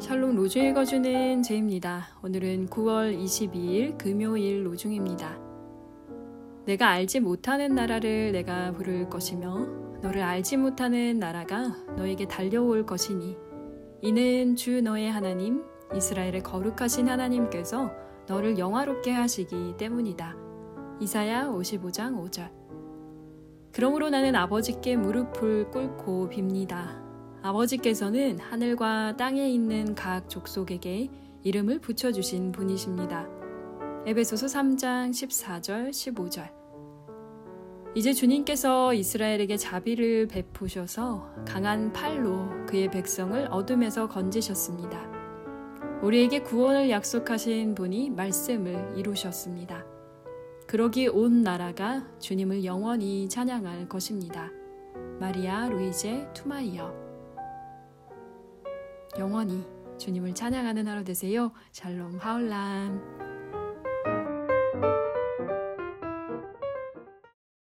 샬롬 로주 읽어주는 제입니다. 오늘은 9월 22일 금요일 로중입니다. 내가 알지 못하는 나라를 내가 부를 것이며 너를 알지 못하는 나라가 너에게 달려올 것이니 이는 주 너의 하나님 이스라엘의 거룩하신 하나님께서 너를 영화롭게 하시기 때문이다. 이사야 55장 5절 그러므로 나는 아버지께 무릎을 꿇고 빕니다. 아버지께서는 하늘과 땅에 있는 각 족속에게 이름을 붙여주신 분이십니다. 에베소서 3장 14절 15절 이제 주님께서 이스라엘에게 자비를 베푸셔서 강한 팔로 그의 백성을 어둠에서 건지셨습니다. 우리에게 구원을 약속하신 분이 말씀을 이루셨습니다. 그러기 온 나라가 주님을 영원히 찬양할 것입니다. 마리아 루이제 투마이어 영원히 주님을 찬양하는 하루 되세요. 샬롬 하울람.